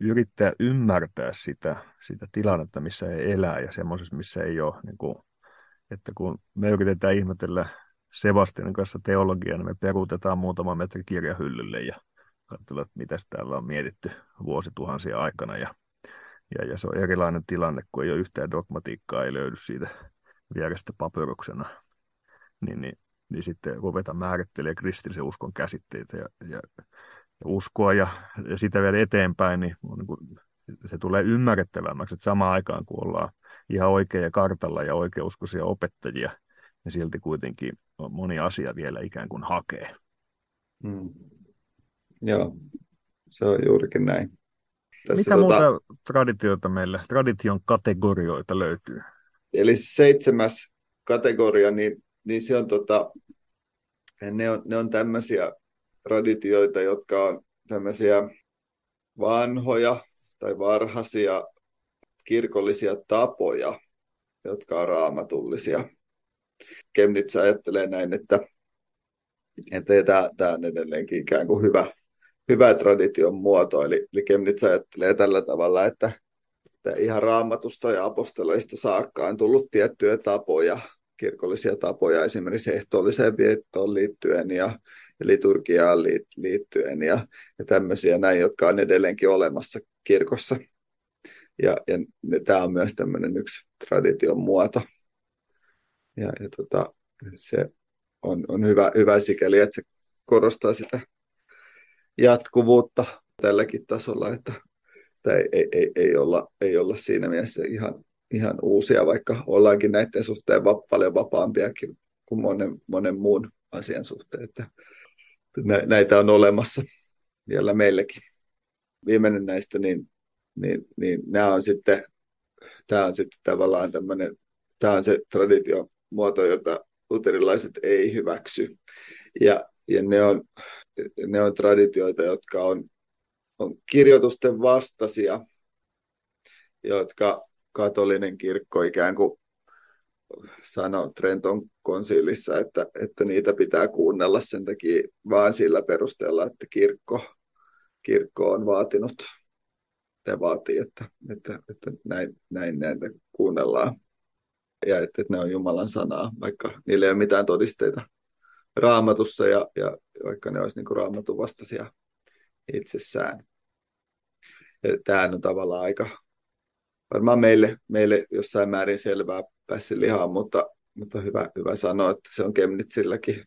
yrittää ymmärtää sitä, sitä tilannetta, missä he elää ja semmoisessa, missä ei ole, niin kuin, että kun me yritetään ihmetellä Sebastianin kanssa teologiaa, niin me peruutetaan muutama metri kirjahyllylle ja katsotaan, että mitä täällä on mietitty vuosituhansia aikana ja ja, ja se on erilainen tilanne, kun ei ole yhtään dogmatiikkaa, ei löydy siitä vierestä papyruksena. Niin, niin, niin sitten ruvetaan määrittelemään kristillisen uskon käsitteitä ja, ja, ja uskoa ja, ja sitä vielä eteenpäin, niin, niin kuin, se tulee ymmärrettävämmäksi, että samaan aikaan kun ollaan ihan oikea kartalla ja oikeuskoisia opettajia, niin silti kuitenkin moni asia vielä ikään kuin hakee. Mm. Joo, se on juurikin näin. Tässä Mitä tota... muuta traditioita meille, tradition kategorioita löytyy? Eli seitsemäs kategoria, niin, niin se on tota, ne on, ne on tämmöisiä traditioita, jotka on tämmöisiä vanhoja tai varhaisia kirkollisia tapoja, jotka on raamatullisia. Kemnitz ajattelee näin, että, että tämä, tämä on edelleenkin ikään kuin hyvä, hyvä tradition muoto. Eli, eli Kemnitz ajattelee tällä tavalla, että, että ihan raamatusta ja apostoloista saakka on tullut tiettyjä tapoja, kirkollisia tapoja esimerkiksi ehtoolliseen viettoon liittyen ja, ja liturgiaan liittyen ja, ja tämmöisiä näin, jotka on edelleenkin olemassa kirkossa. Ja, ja tämä on myös tämmöinen yksi tradition muoto. Ja, ja tota, se on, on hyvä, hyvä sikäli, että se korostaa sitä jatkuvuutta tälläkin tasolla, että, että ei, ei, ei, ei, olla, ei olla siinä mielessä ihan, ihan uusia, vaikka ollaankin näiden suhteen va- paljon vapaampiakin kuin monen, monen muun asian suhteen. Että näitä on olemassa vielä meillekin. Viimeinen näistä, niin, niin, niin nämä on sitten, tämä on sitten tavallaan tämmöinen, tämä on se traditiomuoto, jota luterilaiset ei hyväksy. Ja, ja ne on ne on traditioita, jotka on, on kirjoitusten vastaisia, jotka katolinen kirkko ikään kuin sanoi Trenton konsiilissa, että, että niitä pitää kuunnella sen takia vaan sillä perusteella, että kirkko, kirkko on vaatinut te vaatii, että, että, että näin, näin näitä kuunnellaan. Ja että, että ne on Jumalan sanaa, vaikka niillä ei ole mitään todisteita raamatussa ja, ja vaikka ne olisi niin raamatun vastaisia itsessään. Tämähän on tavallaan aika varmaan meille, meille jossain määrin selvää päässä lihaa, mutta, mutta hyvä, hyvä sanoa, että se on Kemnitsilläkin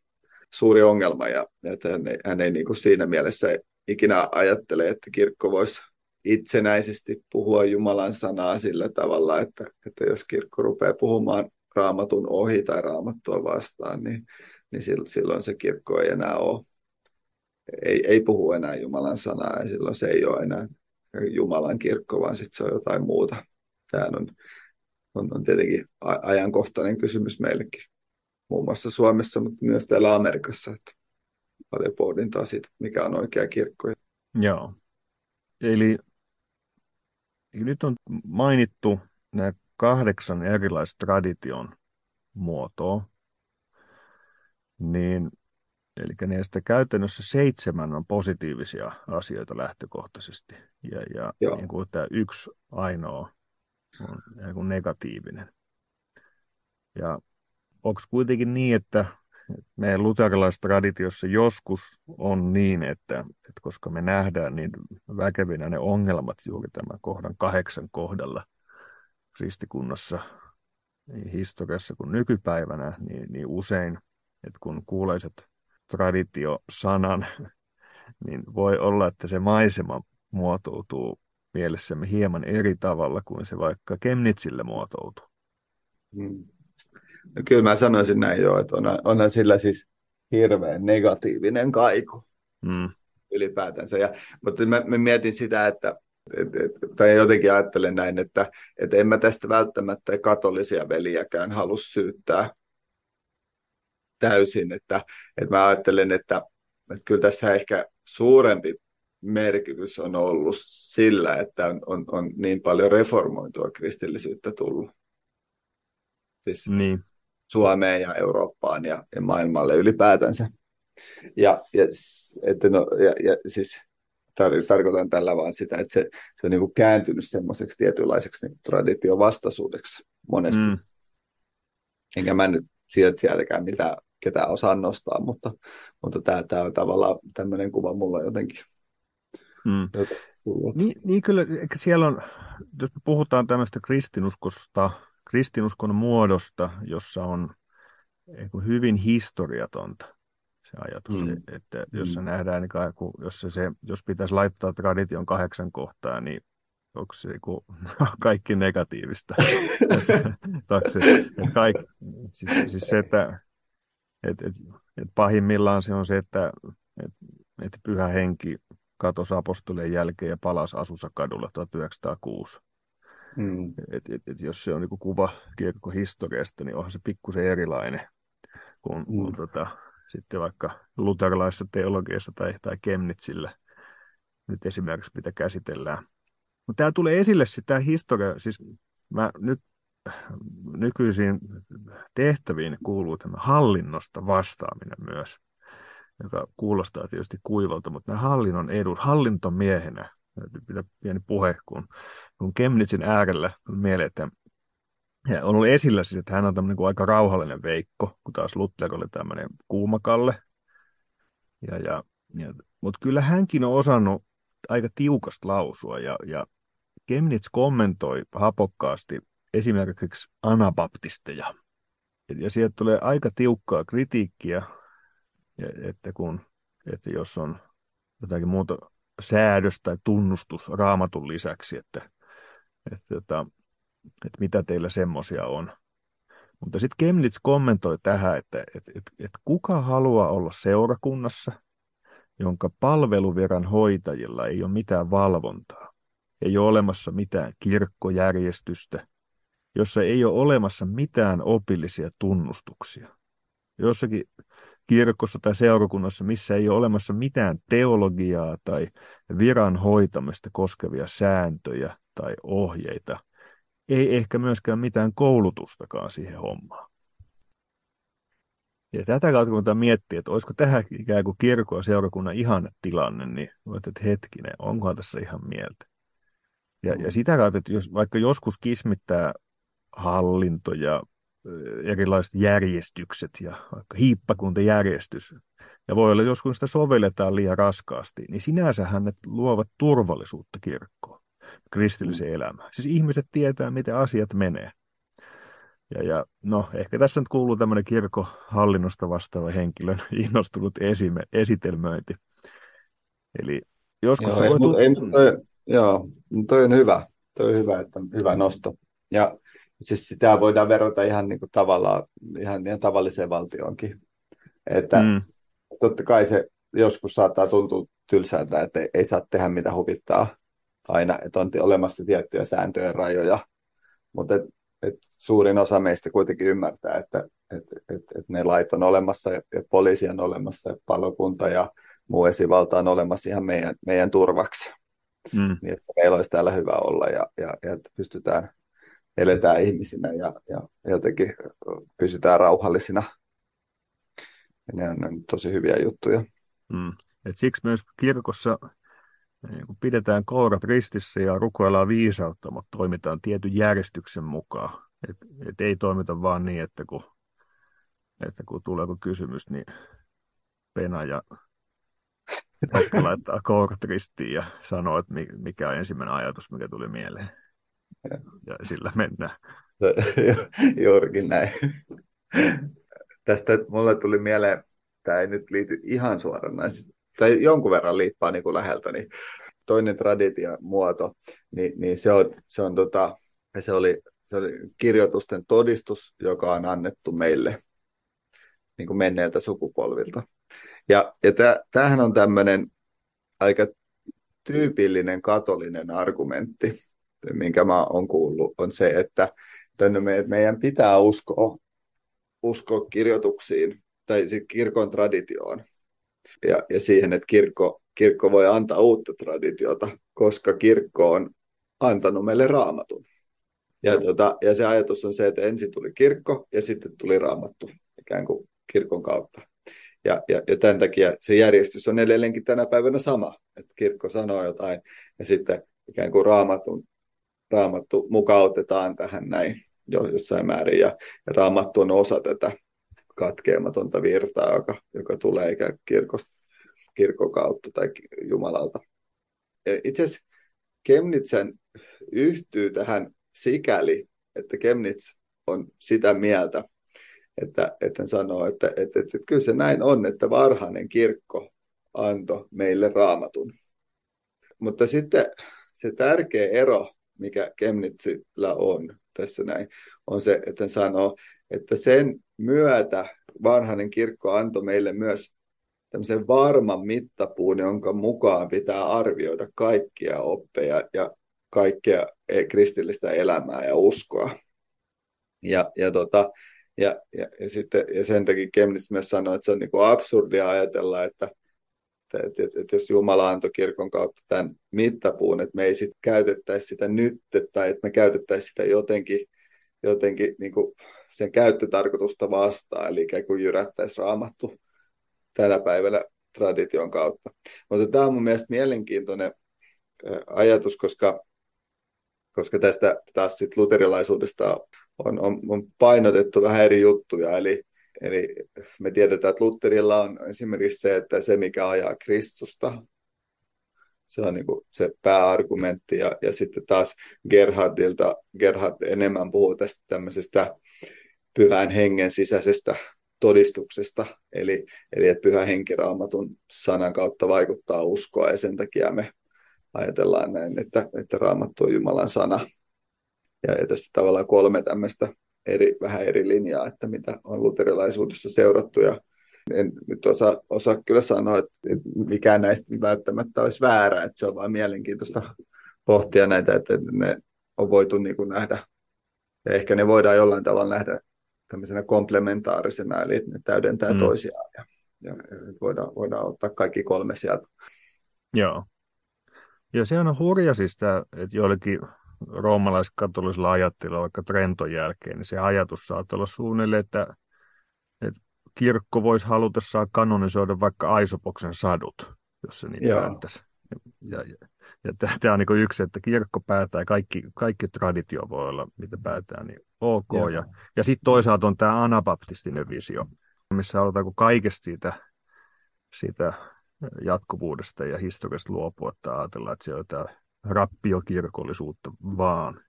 suuri ongelma ja, ja että hän ei, hän ei niin kuin siinä mielessä ikinä ajattele, että kirkko voisi itsenäisesti puhua Jumalan sanaa sillä tavalla, että, että jos kirkko rupeaa puhumaan raamatun ohi tai raamattua vastaan, niin, niin silloin se kirkko ei enää ole, ei, ei puhu enää Jumalan sanaa ja silloin se ei ole enää Jumalan kirkko, vaan sitten se on jotain muuta. Tämä on, on, on tietenkin ajankohtainen kysymys meillekin, muun muassa Suomessa, mutta myös täällä Amerikassa, että paljon pohdintaa siitä, mikä on oikea kirkko. Joo. Eli nyt on mainittu nämä kahdeksan erilaista tradition muotoa, niin eli näistä käytännössä seitsemän on positiivisia asioita lähtökohtaisesti, ja, ja niin kuin tämä yksi ainoa on niin kuin negatiivinen. Ja onko kuitenkin niin, että meidän luterilaistraditiossa joskus on niin, että, että koska me nähdään niin väkevinä ne ongelmat juuri tämän kohdan kahdeksan kohdalla kristikunnassa niin historiassa kuin nykypäivänä, niin, niin usein, että kun kuuleiset traditiosanan, (laughs) niin voi olla, että se maisema muotoutuu mielessämme hieman eri tavalla kuin se vaikka Kemnitsille muotoutuu. Hmm. No kyllä mä sanoisin näin jo, että on, onhan sillä siis hirveän negatiivinen kaiku mm. ylipäätänsä. Ja, mutta mä, mä mietin sitä, että et, et, tai jotenkin ajattelen näin, että et en mä tästä välttämättä katolisia veliäkään halua syyttää täysin. Että, että mä ajattelen, että, että kyllä tässä ehkä suurempi merkitys on ollut sillä, että on, on, on niin paljon reformoitua kristillisyyttä tullut. Siis, niin. Suomeen ja Eurooppaan ja, ja maailmalle ylipäätänsä. Ja, ja, että no, ja, ja siis tar- tarkoitan tällä vaan sitä, että se, se on niin kuin kääntynyt semmoiseksi tietynlaiseksi niin traditiovastaisuudeksi monesti. Mm. Enkä mä nyt sieltä sieltäkään mitään ketään osaa nostaa, mutta, mutta tämä, tämä on tavallaan tämmöinen kuva mulla jotenkin. Mm. Niin, niin kyllä, siellä on, jos me puhutaan tämmöistä kristinuskosta, kristinuskon muodosta, jossa on hyvin historiatonta se ajatus, mm. että jos se mm. nähdään, niin kuin, jos, se, se, jos pitäisi laittaa tradition kahdeksan kohtaa, niin onko se niinku kaikki negatiivista? se, että kaik, siis, siis se, että et, et, et pahimmillaan se on se, että et, et pyhä henki katosi apostolien jälkeen ja palasi Asusa kadulla 1906. Mm. Et, et, et jos se on niin kuva kirkkohistoriasta, niin onhan se pikkusen erilainen kuin, mm. kuin tota, sitten vaikka luterilaisessa teologiassa tai, tai Kemnitsillä nyt esimerkiksi, mitä käsitellään. Mutta tämä tulee esille sitä historia, siis mä nyt nykyisiin tehtäviin kuuluu tämä hallinnosta vastaaminen myös, joka kuulostaa tietysti kuivalta, mutta nämä hallinnon edut, hallintomiehenä, pitää pieni puhe, kun kun Kemnitsin äärellä on mieleen, että ja on ollut esillä siis, että hän on tämmöinen kuin aika rauhallinen veikko, kun taas Luther oli tämmöinen kuumakalle. Ja, ja, ja, mutta kyllä hänkin on osannut aika tiukasta lausua, ja, ja Kemnitz kommentoi hapokkaasti esimerkiksi anabaptisteja. Ja, sieltä tulee aika tiukkaa kritiikkiä, että, kun, että jos on jotakin muuta säädös tai tunnustus raamatun lisäksi, että että, että, että mitä teillä semmoisia on. Mutta sitten Kemnitz kommentoi tähän, että, että, että, että kuka haluaa olla seurakunnassa, jonka palveluviran hoitajilla ei ole mitään valvontaa, ei ole olemassa mitään kirkkojärjestystä, jossa ei ole olemassa mitään opillisia tunnustuksia. Jossakin kirkossa tai seurakunnassa, missä ei ole olemassa mitään teologiaa tai viran hoitamista koskevia sääntöjä tai ohjeita, ei ehkä myöskään mitään koulutustakaan siihen hommaan. Ja tätä kautta kun miettii, että olisiko tähän ikään kuin kirkon ja seurakunnan ihanne tilanne, niin voit, että hetkinen, onkohan tässä ihan mieltä. Ja, ja sitä kautta, että jos, vaikka joskus kismittää hallinto ja erilaiset järjestykset ja vaikka hiippakuntajärjestys, ja voi olla joskus sitä sovelletaan liian raskaasti, niin sinänsähän ne luovat turvallisuutta kirkkoon, kristilliseen mm. elämään. Siis ihmiset tietää, miten asiat menee. Ja, ja no, ehkä tässä nyt kuuluu tämmöinen kirkkohallinnosta vastaava henkilön (laughs) innostunut esime, esitelmöinti. Eli joskus joo, se voi tulla... Toi, joo, toi on hyvä. Toi on hyvä, että hyvä nosto. Ja siis sitä voidaan verrata ihan niin kuin tavallaan ihan, ihan tavalliseen valtioonkin. Että mm. totta kai se joskus saattaa tuntua tylsältä, että ei, ei saa tehdä mitä huvittaa aina, että on olemassa tiettyjä sääntöjä ja rajoja, mutta et, et suurin osa meistä kuitenkin ymmärtää, että et, et, et ne lait on olemassa ja, ja poliisi on olemassa ja palokunta ja muu esivalta on olemassa ihan meidän, meidän turvaksi. Mm. Niin, että meillä olisi täällä hyvä olla ja, ja, ja pystytään eletään ihmisinä ja, ja jotenkin pysytään rauhallisina. Ja ne on, tosi hyviä juttuja. Mm. Et siksi myös kirkossa niin kun pidetään kourat ristissä ja rukoillaan viisautta, mutta toimitaan tietyn järjestyksen mukaan. Et, et ei toimita vaan niin, että kun, että kun tulee kysymys, niin Pena ja laittaa kourat ristiin ja sanoo, että mikä on ensimmäinen ajatus, mikä tuli mieleen ja sillä mennään. (laughs) Juurikin näin. Tästä mulle tuli mieleen, tämä ei nyt liity ihan suoranaisesti, tai jonkun verran liippaa niin kuin läheltä, niin toinen traditiomuoto, niin, niin se, on, se, on tota, se, oli, se oli kirjoitusten todistus, joka on annettu meille niin kuin menneiltä sukupolvilta. Ja, ja tämähän on tämmöinen aika tyypillinen katolinen argumentti, minkä mä oon kuullut, on se, että meidän pitää uskoa, uskoa kirjoituksiin tai kirkon traditioon ja, ja siihen, että kirkko, kirkko voi antaa uutta traditiota, koska kirkko on antanut meille raamatun. Ja, tuota, ja se ajatus on se, että ensin tuli kirkko ja sitten tuli raamattu ikään kuin kirkon kautta. Ja, ja, ja tämän takia se järjestys on edelleenkin tänä päivänä sama, että kirkko sanoo jotain ja sitten ikään kuin raamatun raamattu mukautetaan tähän näin jossain määrin, ja, ja raamattu on osa tätä katkeamatonta virtaa, joka, joka tulee ikään kirkosta, kirkon kautta tai Jumalalta. Itse asiassa Kemnitsen yhtyy tähän sikäli, että Kemnits on sitä mieltä, että, että hän sanoo, että, että, että, että kyllä se näin on, että varhainen kirkko antoi meille raamatun. Mutta sitten se tärkeä ero mikä Kemnitsillä on tässä näin, on se, että hän sanoo, että sen myötä varhainen kirkko antoi meille myös tämmöisen varman mittapuun, jonka mukaan pitää arvioida kaikkia oppeja ja kaikkea kristillistä elämää ja uskoa. Ja, ja, tota, ja, ja, ja, sitten, ja sen takia Kemnitz myös sanoi, että se on niin absurdia ajatella, että että, että, että jos Jumala antoi kirkon kautta tämän mittapuun, että me ei sitten käytettäisi sitä nyt, tai että me käytettäisiin sitä jotenkin, jotenkin niin kuin sen käyttötarkoitusta vastaan, eli ikään kuin jyrättäisi raamattu tänä päivänä tradition kautta. Mutta tämä on mun mielestä mielenkiintoinen ajatus, koska, koska tästä taas sit luterilaisuudesta on, on, on painotettu vähän eri juttuja, eli Eli me tiedetään, että Lutherilla on esimerkiksi se, että se mikä ajaa Kristusta, se on niin se pääargumentti. Ja, ja sitten taas Gerhardilta, Gerhard enemmän puhuu tästä tämmöisestä pyhän hengen sisäisestä todistuksesta, eli, eli että pyhä henki raamatun sanan kautta vaikuttaa uskoa, ja sen takia me ajatellaan näin, että, että raamattu on Jumalan sana. Ja, ja tässä tavallaan kolme tämmöistä eri, vähän eri linjaa, että mitä on luterilaisuudessa seurattu. Ja en nyt osaa, osaa kyllä sanoa, että mikään näistä välttämättä olisi väärä, että se on vain mielenkiintoista pohtia näitä, että ne on voitu niin kuin nähdä, ja ehkä ne voidaan jollain tavalla nähdä tämmöisenä komplementaarisena, eli ne täydentää mm. toisiaan, ja, ja voidaan, voidaan ottaa kaikki kolme sieltä. Joo. Ja se on hurja siis tämä, että joillekin roomalaiskatolisella ajattelulla vaikka Trenton jälkeen, niin se ajatus saattaa olla suunnilleen, että, että kirkko voisi halutessaan kanonisoida vaikka Aisopoksen sadut, jos se niin päättäisi. Ja, ja, ja tämä on niin yksi, että kirkko päättää kaikki, kaikki traditio voi olla, mitä päätää, niin ok. Joo. Ja, ja sitten toisaalta on tämä anabaptistinen visio, missä halutaan kaikesta siitä, siitä jatkuvuudesta ja historiasta luopua, että ajatellaan, että se on jotain rappiokirkollisuutta vaan.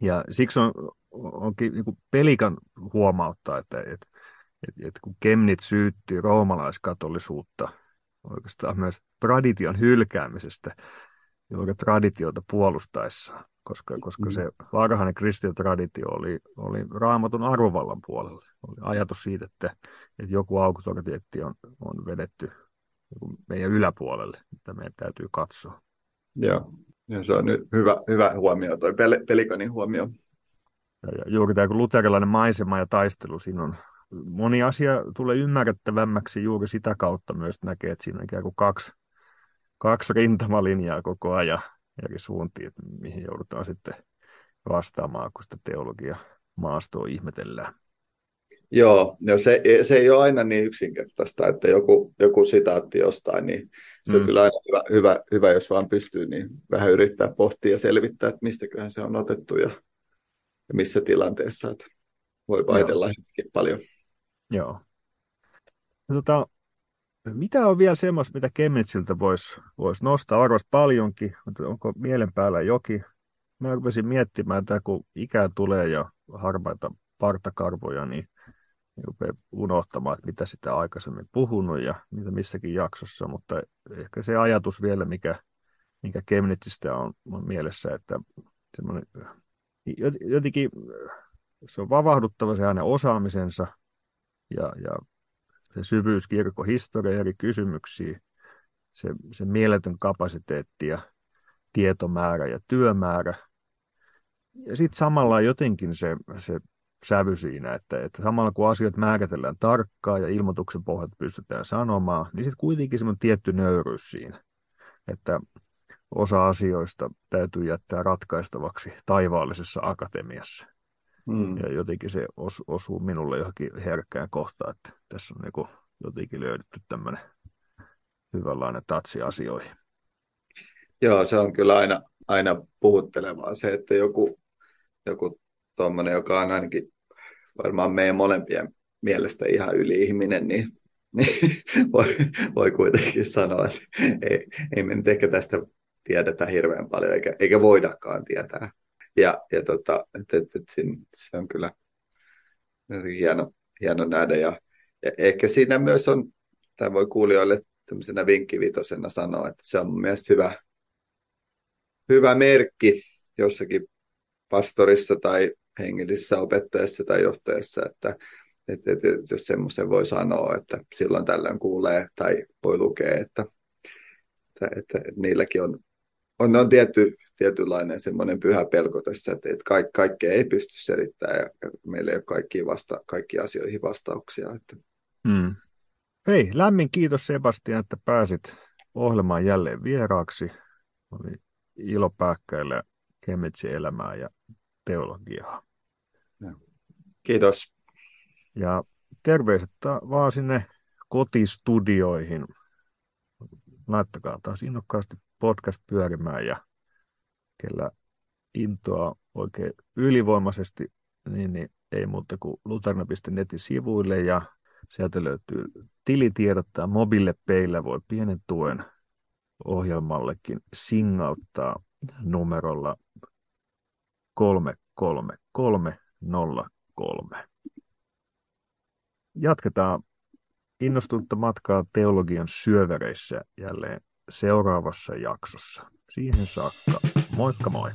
Ja siksi on, onkin niin pelikan huomauttaa, että, että, että, että kun Kemnit syytti roomalaiskatolisuutta oikeastaan myös tradition hylkäämisestä juuri traditiota puolustaessa, koska, koska mm. se varhainen traditio oli, oli raamatun arvovallan puolella. Oli ajatus siitä, että, että joku auktoriteetti on, on vedetty meidän yläpuolelle, mitä meidän täytyy katsoa. Joo, ja se on nyt hyvä, hyvä huomio, toi pel- pelikanin huomio. Ja, ja juuri tämä luterilainen maisema ja taistelu, siinä on moni asia tulee ymmärrettävämmäksi juuri sitä kautta myös näkee, että siinä on ikään kuin kaksi, kaksi rintamalinjaa koko ajan eri suuntiin, että mihin joudutaan sitten vastaamaan, kun sitä teologia maastoa ihmetellään. Joo, no se, se ei ole aina niin yksinkertaista, että joku, joku sitaatti jostain, niin se on mm. kyllä aina hyvä, hyvä, hyvä, jos vaan pystyy niin vähän yrittää pohtia ja selvittää, että mistäköhän se on otettu ja, ja missä tilanteessa, että voi vaihdella Joo. paljon. Joo. No, tota, mitä on vielä semmoista, mitä Kemnitsiltä voisi vois nostaa? Varmasti paljonkin, mutta onko mielen päällä jokin? Mä rupesin miettimään, että kun ikää tulee ja harmaita partakarvoja, niin rupeaa unohtamaan, että mitä sitä aikaisemmin puhunut ja mitä missäkin jaksossa, mutta ehkä se ajatus vielä, mikä, mikä Kemnitsistä on, on mielessä, että jotenkin se on vavahduttava se hänen osaamisensa ja, ja se syvyys kirkkohistoria eri kysymyksiä, se, se mieletön kapasiteetti ja tietomäärä ja työmäärä. Ja sitten samalla jotenkin se, se sävy siinä, että, että samalla kun asiat määritellään tarkkaan ja ilmoituksen pohjalta pystytään sanomaan, niin sitten kuitenkin semmoinen tietty nöyryys siinä, että osa asioista täytyy jättää ratkaistavaksi taivaallisessa akatemiassa. Mm. Ja jotenkin se os, osuu minulle johonkin herkkään kohtaan, että tässä on niin jotenkin löydetty tämmöinen hyvänlainen tatsi asioihin. Joo, se on kyllä aina, aina puhuttelevaa se, että joku, joku tuommoinen, joka on ainakin varmaan meidän molempien mielestä ihan yli-ihminen, niin, niin (laughs) voi, voi kuitenkin sanoa, että ei, ei me nyt ehkä tästä tiedetä hirveän paljon, eikä, eikä voidakaan tietää. Ja, ja tota, et, et, et, se on kyllä hieno, hieno nähdä. Ja, ja ehkä siinä myös on, tai voi kuulijoille tämmöisenä vinkkivitosena sanoa, että se on mun mielestä hyvä, hyvä merkki jossakin pastorissa tai hengellisessä opettajassa tai johtajassa, että, että, että jos semmoisen voi sanoa, että silloin tällöin kuulee tai voi lukea, että, että, että niilläkin on, on, on tietty, tietynlainen semmoinen pyhä pelko tässä, että, että kaik, kaikkea ei pysty selittämään ja, meillä ei ole kaikkiin vasta, kaikki asioihin vastauksia. Että. Hmm. Hei, lämmin kiitos Sebastian, että pääsit ohjelmaan jälleen vieraaksi. Oli ilo pääkkäillä Kemetsin elämää ja teologiaa. Kiitos. Ja terveiset vaan sinne kotistudioihin. Laittakaa taas innokkaasti podcast pyörimään ja kellä intoa oikein ylivoimaisesti, niin, niin ei muuta kuin lutarna.netin sivuille ja sieltä löytyy tilitiedot tai mobiilepeillä voi pienen tuen ohjelmallekin singauttaa numerolla 33303. Jatketaan innostunutta matkaa teologian syövereissä jälleen seuraavassa jaksossa. Siihen saakka, moikka moi!